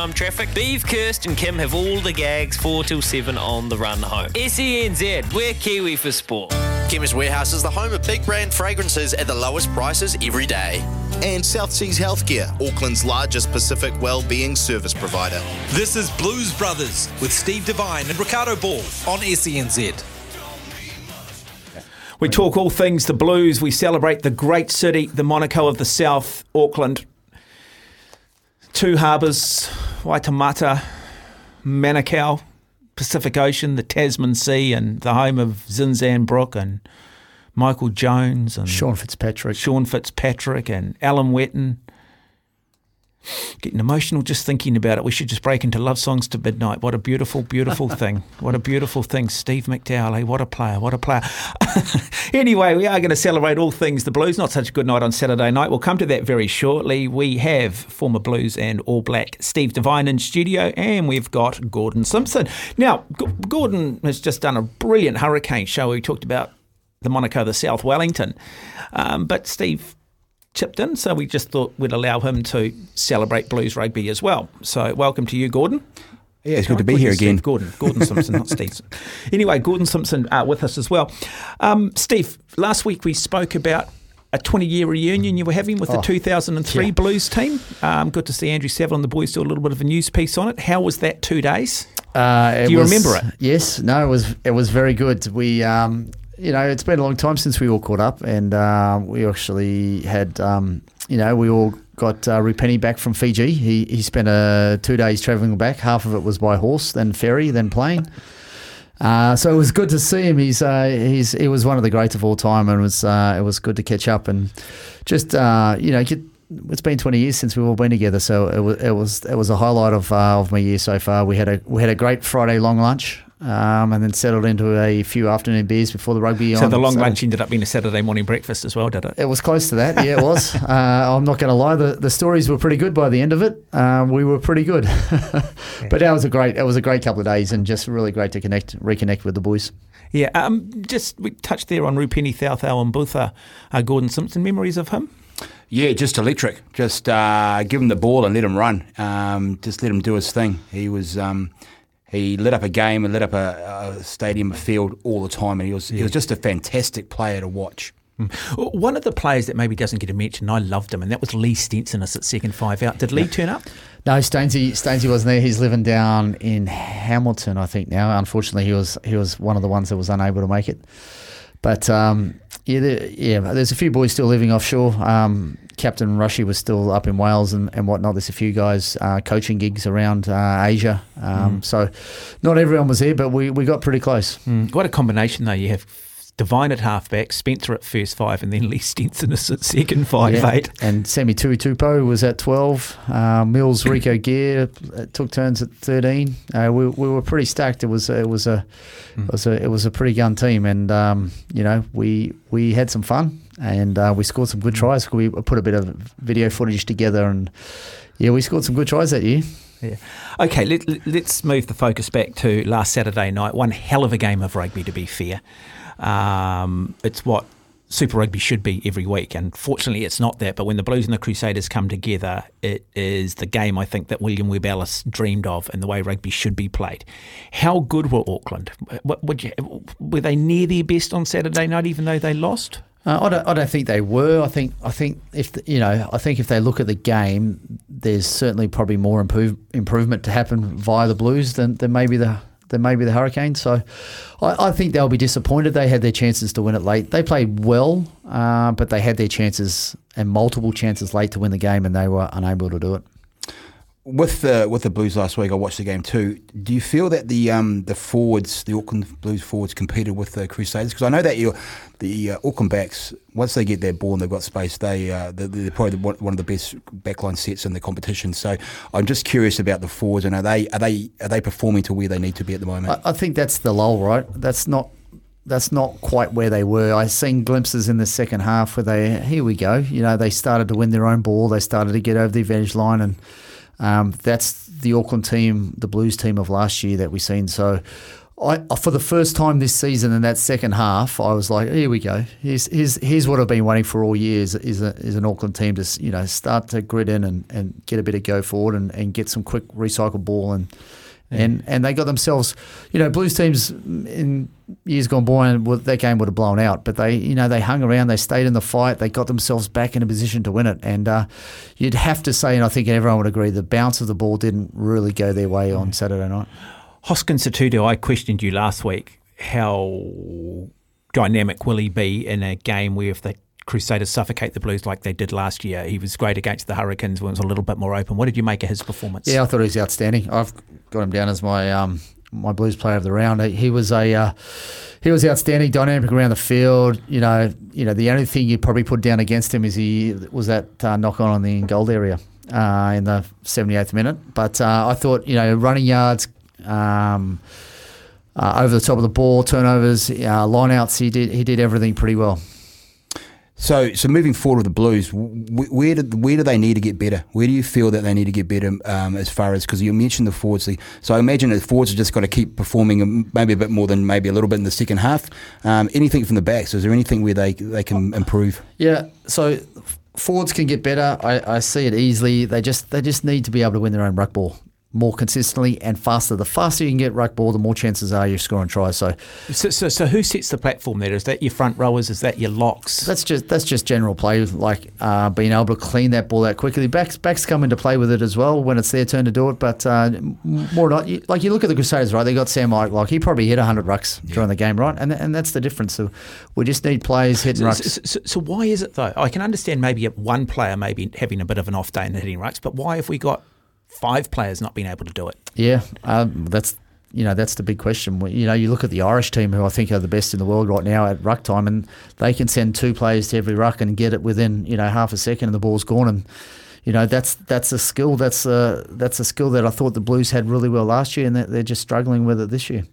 I'm traffic. Beeve, Kirst, and Kim have all the gags 4 till 7 on the run home. SENZ, we're Kiwi for sport. Chemist Warehouse is the home of big brand fragrances at the lowest prices every day. And South Seas Healthcare, Auckland's largest Pacific wellbeing service provider. This is Blues Brothers with Steve Devine and Ricardo Ball on SENZ. We talk all things the Blues. We celebrate the great city, the Monaco of the South, Auckland. Two harbours, Waitemata, Manukau, Pacific Ocean, the Tasman Sea, and the home of Zinzan Brooke and Michael Jones and Sean Fitzpatrick. Sean Fitzpatrick and Alan Whetton. Getting emotional just thinking about it. We should just break into love songs to midnight. What a beautiful, beautiful thing. What a beautiful thing. Steve McDowell, eh? what a player, what a player. anyway, we are going to celebrate all things the Blues. Not such a good night on Saturday night. We'll come to that very shortly. We have former Blues and All Black Steve Devine in studio, and we've got Gordon Simpson. Now, G- Gordon has just done a brilliant hurricane show. We talked about the Monaco, the South Wellington. Um, but Steve chipped in, so we just thought we'd allow him to celebrate blues rugby as well. So welcome to you, Gordon. Yeah, it's good to be here again. Steve Gordon, Gordon Simpson, not Steve. Anyway, Gordon Simpson uh, with us as well. Um, Steve, last week we spoke about a 20 year reunion you were having with the Oh, 2003 yeah. Blues team. Um, good to see Andrew Saville and the boys do a little bit of a news piece on it. How was that two days? Uh, Do you was- remember it? Yes. No, it was it was very good. We, um, you know, it's been a long time since we all caught up, and uh, we actually had, um, you know, we all got uh, Rupeni back from Fiji. He he spent uh, two days travelling back. Half of it was by horse, then ferry, then plane. Uh, so it was good to see him. He's uh, he's he was one of the greats of all time, and it was uh, it was good to catch up and just uh, you know get. It's been 20 years since we've all been together, so it was it was it was a highlight of of my year so far. We had a we had a great Friday long lunch, um, and then settled into a few afternoon beers before the rugby. So on the long Saturday. lunch ended up being a Saturday morning breakfast as well, did it? It was close to that. Yeah, it was. uh, I'm not going to lie. The, the stories were pretty good by the end of it. Um, we were pretty good. But that was a great. It was a great couple of days, and just really great to connect, reconnect with the boys. Yeah, um, just we touched there on Rupeni Caucaunibuca, uh, Gordon Simpson. Memories of him? Yeah, just electric. Just uh, give him the ball and let him run. Um, just let him do his thing. He was um, he lit up a game and lit up a, a stadium, a field all the time, and he was he was just a fantastic player to watch. One of the players that maybe doesn't get a mention, I loved him, and that was Lee Stensness us at second five out. Did Lee turn up? No, Stainsy, Stainsy wasn't there. He's living down in Hamilton, I think. Now, unfortunately, he was he was one of the ones that was unable to make it. But um, yeah, there, yeah, there's a few boys still living offshore. Um, Captain Rushy was still up in Wales and, and whatnot. There's a few guys uh, coaching gigs around uh, Asia. Um, So not everyone was there, but we, we got pretty close. Mm, what a combination, though. You have Devine at halfback, Spencer at first five, and then Lee Stensness is at second five Yeah. eight. And Sammy Tuitupou was at 12. Uh, Mils, Rico Gear uh, took turns at 13. Uh, we, we were pretty stacked. It was it was a it was a it was a pretty gun team, and um, you know we we had some fun and uh, we scored some good tries. We put a bit of video footage together, and yeah, we scored some good tries that year. Yeah. Okay, let, let's move the focus back to last Saturday night. One hell of a game of rugby, to be fair. Um, it's what Super Rugby should be every week, and fortunately, it's not that. But when the Blues and the Crusaders come together, it is the game I think that William Webb Ellis dreamed of, and the way rugby should be played. How good were Auckland? Would you, were they near their best on Saturday night, even though they lost? Uh, I don't. I don't think they were. I think. I think if you know. I think if they look at the game, there's certainly probably more improve, improvement to happen via the Blues than, than maybe the than maybe the Hurricanes. So, I, I think they'll be disappointed. They had their chances to win it late. They played well, uh, but they had their chances and multiple chances late to win the game, and they were unable to do it. With the with the Blues last week, I watched the game too. Do you feel that the um, the forwards, the Auckland Blues forwards, competed with the Crusaders? Because I know that you, the uh, Auckland backs, once they get their ball and they've got space, they uh, they're, probably one one of the best backline sets in the competition. So I'm just curious about the forwards and are they are they are they performing to where they need to be at the moment? I, I think that's the lull, right? That's not that's not quite where they were. I seen glimpses in the second half where they here we go. You know, they started to win their own ball. They started to get over the advantage line, and um, that's the Auckland team, the Blues team of last year that we've seen. So. I, for the first time this season in that second half, I was like, "Here we go. Here's here's, here's what I've been waiting for all years is is an Auckland team to you know start to grit in and, and get a bit of go forward and, and get some quick recycled ball and and and they got themselves, you know, Blues teams in years gone by and that game would have blown out, but they you know they hung around, they stayed in the fight, they got themselves back in a position to win it, and uh, you'd have to say, and I think everyone would agree, the bounce of the ball didn't really go their way on Saturday night. Hoskins Sotutu, I questioned you last week how dynamic will he be in a game where if the Crusaders suffocate the Blues like they did last year, he was great against the Hurricanes when it was a little bit more open. What did you make of his performance? Yeah, I thought he was outstanding. I've got him down as my um, my Blues player of the round. He, was a uh, he was outstanding, dynamic around the field. You know, you know the only thing you'd probably put down against him is he was that uh, knock on on the gold area uh, in the 78th minute. But uh, I thought you know running yards. Um, uh, over the top of the ball, turnovers, uh, lineouts. He did he did everything pretty well. So, so moving forward with the Blues, where do where do they need to get better? Where do you feel that they need to get better um, as far as because you mentioned the forwards? So I imagine the forwards have just got to keep performing maybe a bit more than maybe a little bit in the second half. Um, anything from the backs? Is there anything where they they can improve? Yeah, so forwards can get better. I, I see it easily. They just they just need to be able to win their own ruck ball more consistently and faster. The faster you can get ruck ball, the more chances are you're scoring tries. So So, so, so who sets the platform there? Is that your front rowers? Is that your locks? that's just that's just general play, like uh, being able to clean that ball out quickly. Backs backs come into play with it as well when it's their turn to do it. But uh, more not you, like you look at the Crusaders, right? They got Sam White, like he probably hit hundred rucks during the game, right? And and that's the difference. So we just need players hitting So, rucks. so, so, so why is it though? I can understand maybe one player maybe having a bit of an off day and hitting rucks, but why have we got five players not being able to do it? Yeah, um, that's you know that's the big question. You know, you look at the Irish team, who I think are the best in the world right now at ruck time, and they can send two players to every ruck and get it within you know half a second, and the ball's gone. And you know that's that's a skill. That's a that's a skill that I thought the Blues had really well last year, and they're, they're just struggling with it this year.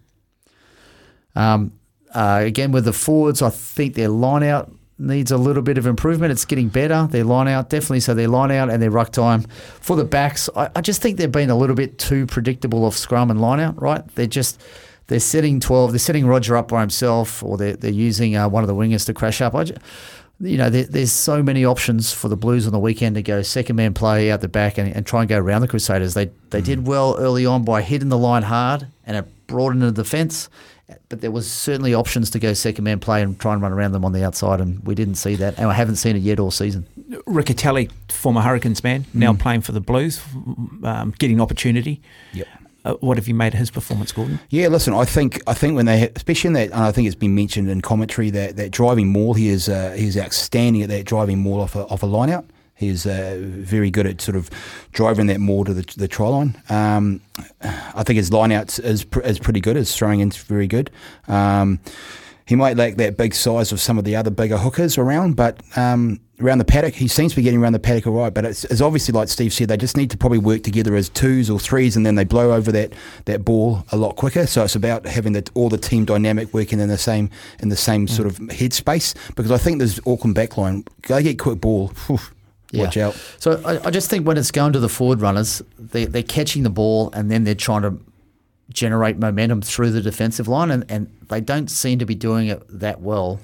Um, uh, again with the forwards, I think their line out needs a little bit of improvement. It's getting better. Their line out definitely. So their line out and their ruck time for the backs. I, I just think they've been a little bit too predictable off scrum and line out. Right? They're just they're setting twelve. They're setting Roger up by himself, or they're they're using uh, one of the wingers to crash up. I ju- you know, there, there's so many options for the Blues on the weekend to go second man play out the back and, and try and go around the Crusaders. They they did well early on by hitting the line hard and it brought into the defence, but there was certainly options to go second man play and try and run around them on the outside, and we didn't see that, and I haven't seen it yet all season. Riccitelli, former Hurricanes man, now playing for the Blues, um, getting opportunity. Yep. Uh, what have you made of his performance, Gordon? Yeah, listen, I think I think when they, especially in that, and I think it's been mentioned in commentary that, that driving maul, he is uh, he's outstanding at that driving maul off a, off a line out. He's uh, very good at sort of driving that more to the, the try line. Um, I think his line out is pr- is pretty good. His throwing in's very good. Um, he might lack that big size of some of the other bigger hookers around, but um, around the paddock, he seems to be getting around the paddock all right. But it's, it's obviously like Steve said, they just need to probably work together as twos or threes, and then they blow over that, that ball a lot quicker. So it's about having the, all the team dynamic working in the same in the same sort of headspace. Because I think there's Auckland backline, they get quick ball. whew, Watch out. So I, I just think when it's going to the forward runners, they, they're catching the ball and then they're trying to generate momentum through the defensive line, and, and they don't seem to be doing it that well.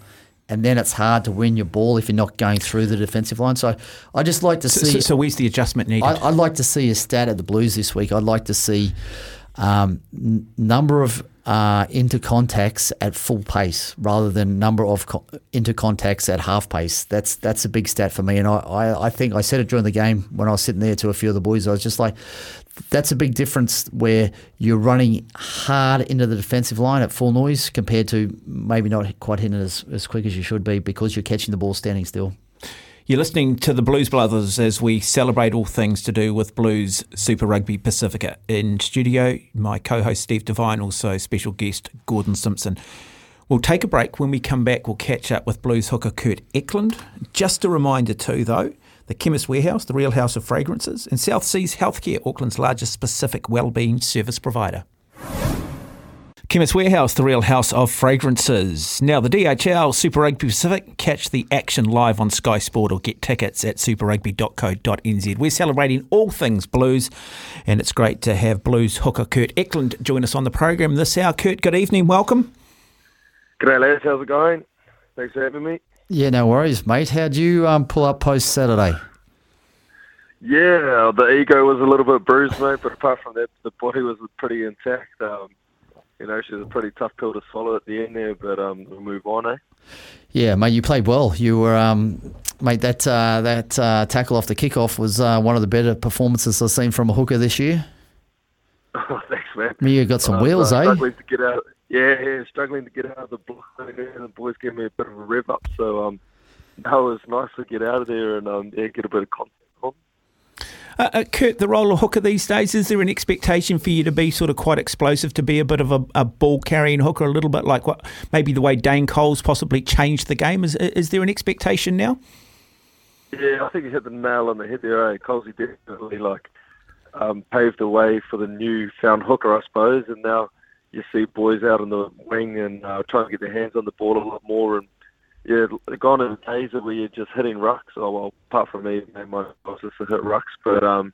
And then it's hard to win your ball if you're not going through the defensive line. So I just like to see. so, so where's the adjustment needed? I, I'd like to see a stat at the Blues this week. I'd like to see um, n- number of uh, intercontacts at full pace rather than number of co- intercontacts at half pace. That's that's a big stat for me. And I, I, I think I said it during the game when I was sitting there to a few of the boys. I was just like, that's a big difference where you're running hard into the defensive line at full noise compared to maybe not quite hitting it as, as quick as you should be because you're catching the ball standing still. You're listening to the Blues Brothers as we celebrate all things to do with Blues Super Rugby Pacifica. In studio, my co host Steve Devine, also special guest Gordon Simpson. We'll take a break. When we come back, we'll catch up with Blues hooker Kurt Eklund. Just a reminder, too, though the Chemist Warehouse, the real house of fragrances, and South Seas Healthcare, Auckland's largest specific wellbeing service provider. Chemist Warehouse, the real house of fragrances. Now, the DHL Super Rugby Pacific, catch the action live on Sky Sport or get tickets at superrugby.co.nz. We're celebrating all things blues, and it's great to have blues hooker Kurt Eklund join us on the program this hour. Kurt, good evening, welcome. G'day, lads. How's it going? Thanks for having me. Yeah, no worries, mate. How'd you um, pull up post Saturday? Yeah, the ego was a little bit bruised, mate, but apart from that, the body was pretty intact. Um, you know, she was a pretty tough pill to swallow at the end there, but um, we'll move on, eh? Yeah, mate, you played well. You were, um, mate, that uh, that uh, tackle off the kickoff was uh, one of the better performances I've seen from a hooker this year. Oh, thanks, man. You got some Uh, wheels, eh? Struggling to get out. Yeah, yeah, struggling to get out of the block, and the boys gave me a bit of a rev up, so um, that was nice to get out of there and um, yeah, get a bit of contact on. Uh, uh, Kurt, the role of hooker these days, is there an expectation for you to be sort of quite explosive, to be a bit of a, a ball carrying hooker, a little bit like what maybe the way Dane Coles possibly changed the game? Is, is there an expectation now? Yeah, I think you hit the nail on the head there. Eh? Definitely like um, paved the way for the new found hooker, I suppose. And now you see boys out on the wing and uh, trying to get their hands on the ball a lot more. And yeah, gone the days where you're just hitting rucks. Oh well, apart from me, my boss is to hit rucks. But um,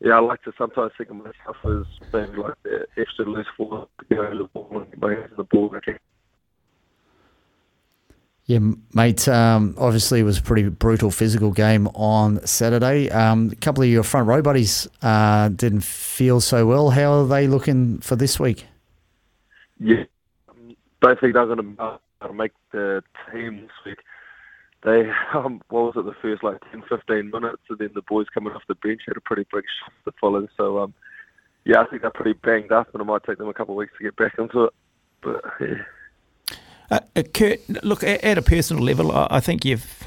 yeah, I like to sometimes think of myself as being like the extra loose forward to go to the ball and my hands on the ball. Yeah, mate. Um, obviously, it was a pretty brutal physical game on Saturday. Um, a couple of your front row buddies uh, didn't feel so well. How are they looking for this week? Yeah, don't think they're going to to make the team this week. They, um, what was it, the first like 10, 15 minutes, and then the boys coming off the bench had a pretty big shift to follow. So, um, yeah, I think they're pretty banged up, and it might take them a couple of weeks to get back into it. But yeah. Uh, uh, Kurt, look, at, at a personal level, I, I think you've.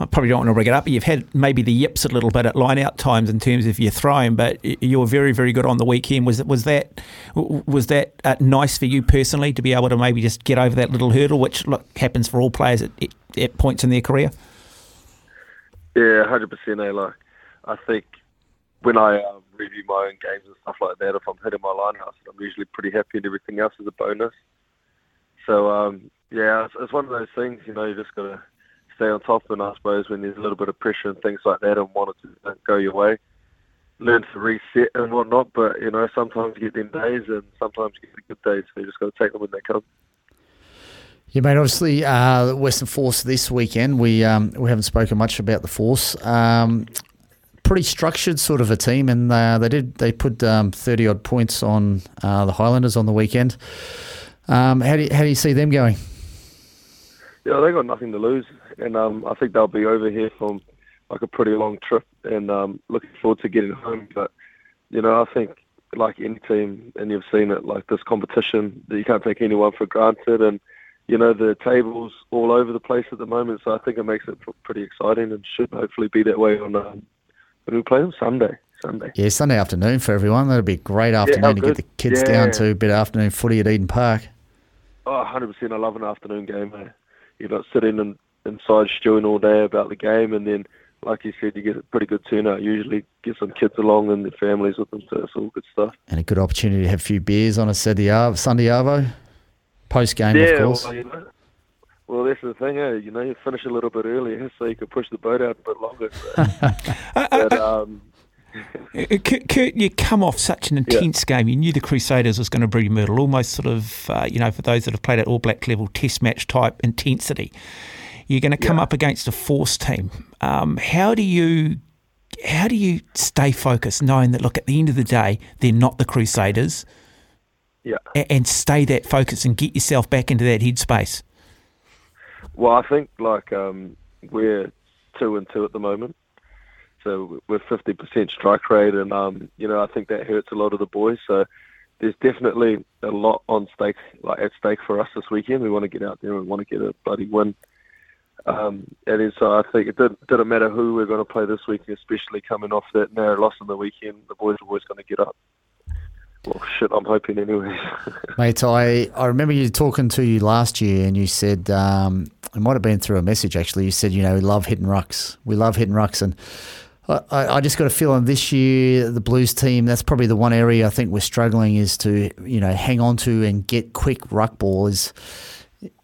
I probably don't want to rig it up, but you've had maybe the yips a little bit at line out times in terms of your throwing, but you were very, very good on the weekend. Was was that was that uh, nice for you personally to be able to maybe just get over that little hurdle, which look happens for all players at, at, at points in their career? Yeah, hundred percent. Eh? Like, I think when I um, review my own games and stuff like that, if I'm hitting my lineouts, I'm usually pretty happy, and everything else is a bonus. So um, yeah, it's, it's one of those things. You know, you just gotta stay on top, and I suppose when there's a little bit of pressure and things like that, and want it to don't go your way, learn to reset and whatnot. But you know, sometimes you get them days, and sometimes you get the good days. So you just got to take them when they come. Yeah, mate. Obviously, uh, Western Force this weekend. We um, we haven't spoken much about the Force. Um, pretty structured sort of a team, and uh, they did they put um, thirty odd points on uh, the Highlanders on the weekend. Um, how do you, how do you see them going? Yeah, they got nothing to lose, and um, I think they'll be over here from like a pretty long trip, and um, looking forward to getting home. But you know, I think like any team, and you've seen it, like this competition, that you can't take anyone for granted, and you know the tables all over the place at the moment. So I think it makes it pretty exciting, and should hopefully be that way on um, when we play them Sunday. Sunday. Yeah, Sunday afternoon for everyone. That'd be a great afternoon to get the kids Yeah. down to a bit of afternoon footy at Eden Park. Oh, 100%. I love an afternoon game. Eh? You're not sitting in, inside stewing all day about the game, and then, like you said, you get a pretty good turnout. Usually get some kids along and their families with them, so it's all good stuff. And a good opportunity to have a few beers on a Saturday, Arvo, Sunday Arvo. Post game, yeah, of course. Well, you know, well, that's the thing, eh? You know, you finish a little bit earlier so you can push the boat out a bit longer. So. but, um, Uh, Kurt, Kurt, you come off such an intense game. You knew the Crusaders was going to bring you Myrtle, almost sort of, uh, you know, for those that have played at All Black level, test match type intensity. You're going to come up against a force team. Um, how do you how do you stay focused, knowing that look at the end of the day they're not the Crusaders, yeah. a- and stay that focus and get yourself back into that headspace? Well, I think like um, we're two and two at the moment, so we're fifty percent strike rate, and um, you know I think that hurts a lot of the boys. So there's definitely a lot on stake, like at stake for us this weekend. We want to get out there and we want to get a bloody win. Um, and then, so I think it didn't, didn't matter who we're going to play this week, especially coming off that narrow loss on the weekend. The boys are always going to get up. Well, shit, I'm hoping anyway. Mate, I, I remember you talking to you last year and you said, um, it might have been through a message actually, you said, you know, we love hitting rucks. We love hitting rucks. And I, I I just got a feeling this year the Blues team that's probably the one area I think we're struggling is to you know hang on to and get quick ruck ball. Is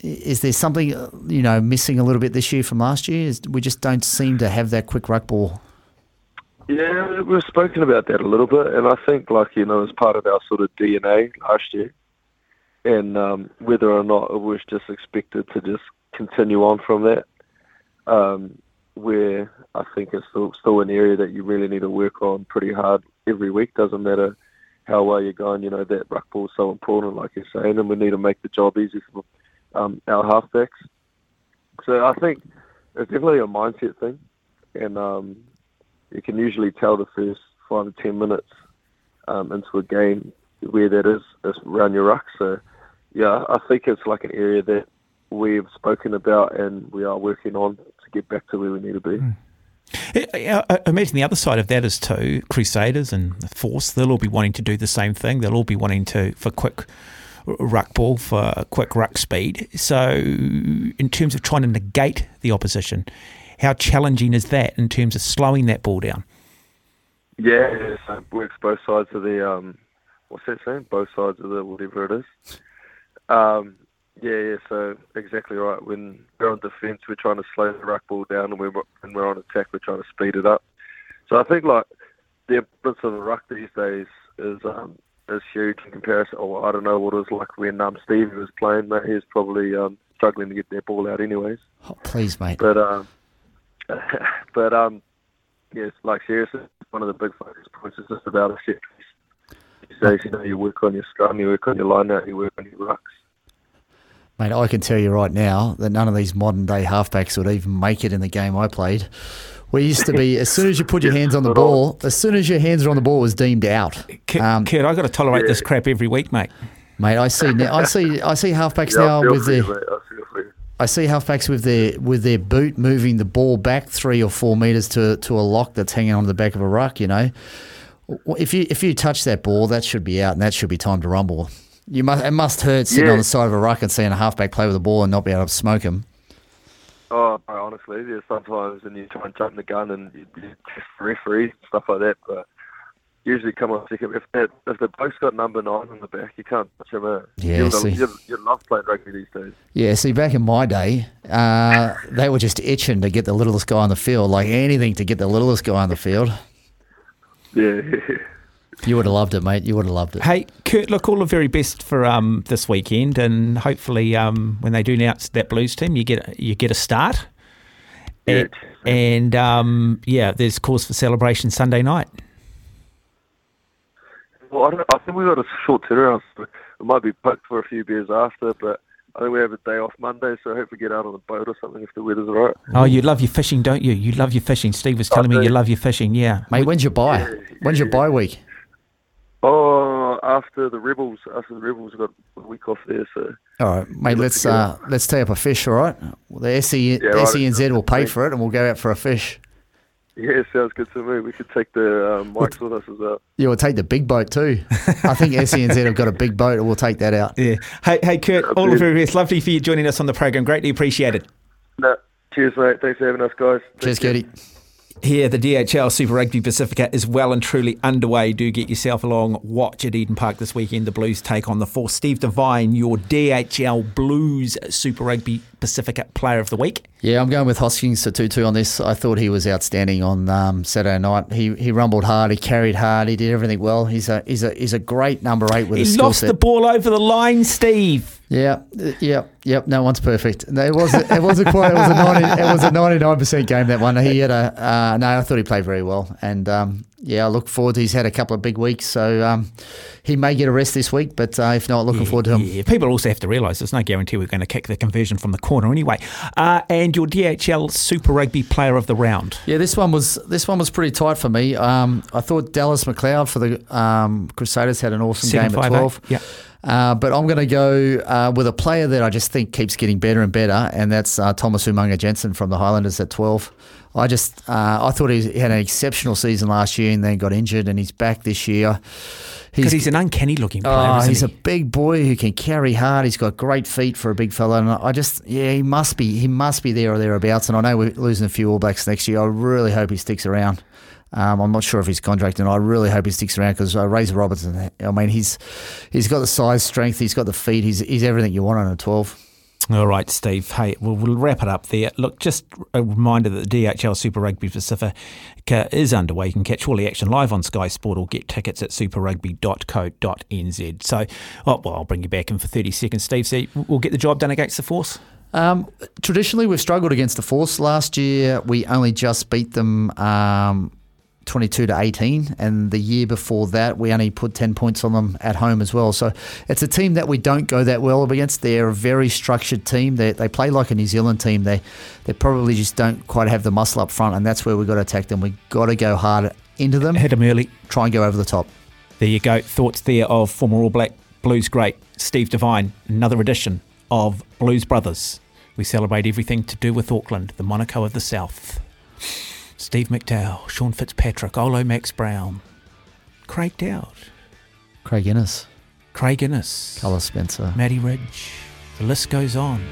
is there something uh, you know missing a little bit this year from last year? Is we just don't seem to have that quick ruck ball. Yeah, we've spoken about that a little bit, and I think, like you know, as part of our sort of DNA last year, and um, whether or not it was just expected to just continue on from that, um, where I think it's still still an area that you really need to work on pretty hard every week. Doesn't matter how well you're going, you know that ruck ball is so important, like you're saying, and we need to make the job easy for um, our halfbacks. So I think it's definitely a mindset thing, and um, you can usually tell the first five to ten minutes um, into a game where that is, is around your ruck. So yeah, I think it's like an area that we've spoken about and we are working on to get back to where we need to be. I I imagine the other side of that is too Crusaders and the Force. They'll all be wanting to do the same thing. They'll all be wanting to for quick ruck ball for quick ruck speed. So, in terms of trying to negate the opposition, how challenging is that in terms of slowing that ball down? Yeah, it works both sides of the um, what's that saying? Both sides of the whatever it is. Um, yeah, yeah. So exactly right. When we're on defence, we're trying to slow the ruck ball down, and when we're, we're on attack, we're trying to speed it up. So I think like the importance of the ruck these days is um, is huge in comparison. Or I don't know what it was like when um, Stevie was playing. Mate, he was probably um, struggling to get that ball out, anyways. Oh, please, mate. But um, but um, yes, like seriously, one of the big focus points is just about a set piece. Days, you know, you work on your scrum, you work on your line out, you work on your rucks. Mate, I can tell you right now that none of these modern day halfbacks would even make it in the game I played. We used to be, as soon as you put your hands on the ball, as soon as your hands are on the ball, it was deemed out. Kurt, Um, Kurt I've got to tolerate this crap every week, mate. Mate, I see, now, I see, I see halfbacks Yeah, now with for their, mate. I feel for you. I see halfbacks with their with their boot moving the ball back three or four meters to to a lock that's hanging on the back of a ruck. You know, if you if you touch that ball, that should be out, and that should be time to rumble. You must it must hurt sitting Yeah. on the side of a ruck and seeing a halfback play with the ball and not be able to smoke him. Oh, bro, honestly, there's sometimes and you try and jump the gun and you, you the referee stuff like that, but usually come on second. If that if the bloke's got number nine on the back, you can't touch him. Uh, Yeah, you, see. you, you love playing rugby these days. Yeah, see, back in my day, uh, they were just itching to get the littlest guy on the field, like anything to get the littlest guy on the field. Yeah. You would have loved it, mate. You would have loved it. Hey, Kurt, look, all the very best for um, this weekend, and hopefully, um, when they do announce that Blues team, you get you get a start. Yeah. And, and um, yeah, there's cause for celebration Sunday night. Well, I, don't, I think we've got a short turnaround. So it might be booked for a few beers after, but I think we have a day off Monday, so I hope we get out on the boat or something if the weather's all right. Oh, you love your fishing, don't you? You love your fishing. Steve was telling me you love your fishing. Yeah, Mate, when's your bye? When's your bye week? Oh, after the Rebels, after the Rebels, we've got a week off there, so All right, mate. Let's uh, let's tee up a fish. All right. Well, the SE, Yeah, right. SENZ will pay for it, and we'll go out for a fish. yeah, sounds good to me. We could take the um, mics with us as well. Yeah, we'll take the big boat too. I think SENZ have got a big boat, and we'll take that out. yeah. Hey, hey, Kurt, all of Absolutely. very best. Lovely for you joining us on the program. Greatly appreciated. No, cheers, mate. Thanks for having us, guys. Cheers, Take. Gertie. Here, the DHL Super Rugby Pacifica is well and truly underway. Do get yourself along. Watch at Eden Park this weekend. The Blues take on the Force. Steve Devine, your DHL Blues Super Rugby Pacifica Player of the Week. Yeah, I'm going with Hoskins Sotutu on this. I thought he was outstanding on um, Saturday night. He he rumbled hard, he carried hard, he did everything well. He's a he's a he's a great number eight with a He skill lost set. the ball over the line, Steve. Yeah, uh, yeah, yep. No one's perfect. No, it wasn't. It wasn't quite. It was a ninety. It was a ninety-nine percent game. That one. He had a. Uh, no, I thought he played very well, and um, yeah, I look forward. to. He's had a couple of big weeks, so um, he may get a rest this week. But uh, if not, looking forward to him. Yeah, people also have to realise there's no guarantee we're going to kick the conversion from the corner anyway. Uh, and your DHL Super Rugby Player of the Round. Yeah, this one was this one was pretty tight for me. Um, I thought Dallas McLeod for the um, Crusaders had an awesome Seven, game at five, eight. twelve. Yeah. Uh, but I'm going to go uh, with a player that I just think keeps getting better and better, and that's uh, Thomas Umaga-Jensen from the Highlanders at 12. I just uh, I thought he had an exceptional season last year and then got injured, and he's back this year. Because he's an uncanny looking player. Oh, he's he? a big boy who can carry hard. He's got great feet for a big fella, and I just yeah, he must be he must be there or thereabouts. And I know we're losing a few All Blacks next year. I really hope he sticks around. Um, I'm not sure if he's contracted, and I really hope he sticks around because uh, Razor Robertson. I mean, he's he's got the size, strength, he's got the feet, he's he's everything you want on a 12. All right, Steve. Hey, we'll, wrap it up there. Look, just a reminder that the DHL Super Rugby Pacifica is underway. You can catch all the action live on Sky Sport or get tickets at superrugby.co.nz. So, oh, well, I'll bring you back in for 30 seconds, Steve. So we'll get the job done against the Force? Um, traditionally, we've struggled against the Force. Last year, we only just beat them um, 22 to 18, and the year before that, we only put 10 points on them at home as well. So it's a team that we don't go that well against. They're a very structured team. They, they play like a New Zealand team. They they probably just don't quite have the muscle up front, and that's where we've got to attack them. We've got to go hard into them. Hit them early. Try and go over the top. There you go. Thoughts there of former All Black Blues great Steve Devine. Another edition of Blues Brothers. We celebrate everything to do with Auckland, the Monaco of the South. Steve McDowell, Sean Fitzpatrick, Olo Max Brown, Craig Dowd, Craig Innes, Craig Innes, Carlos Spencer, Matty Ridge. The list goes on.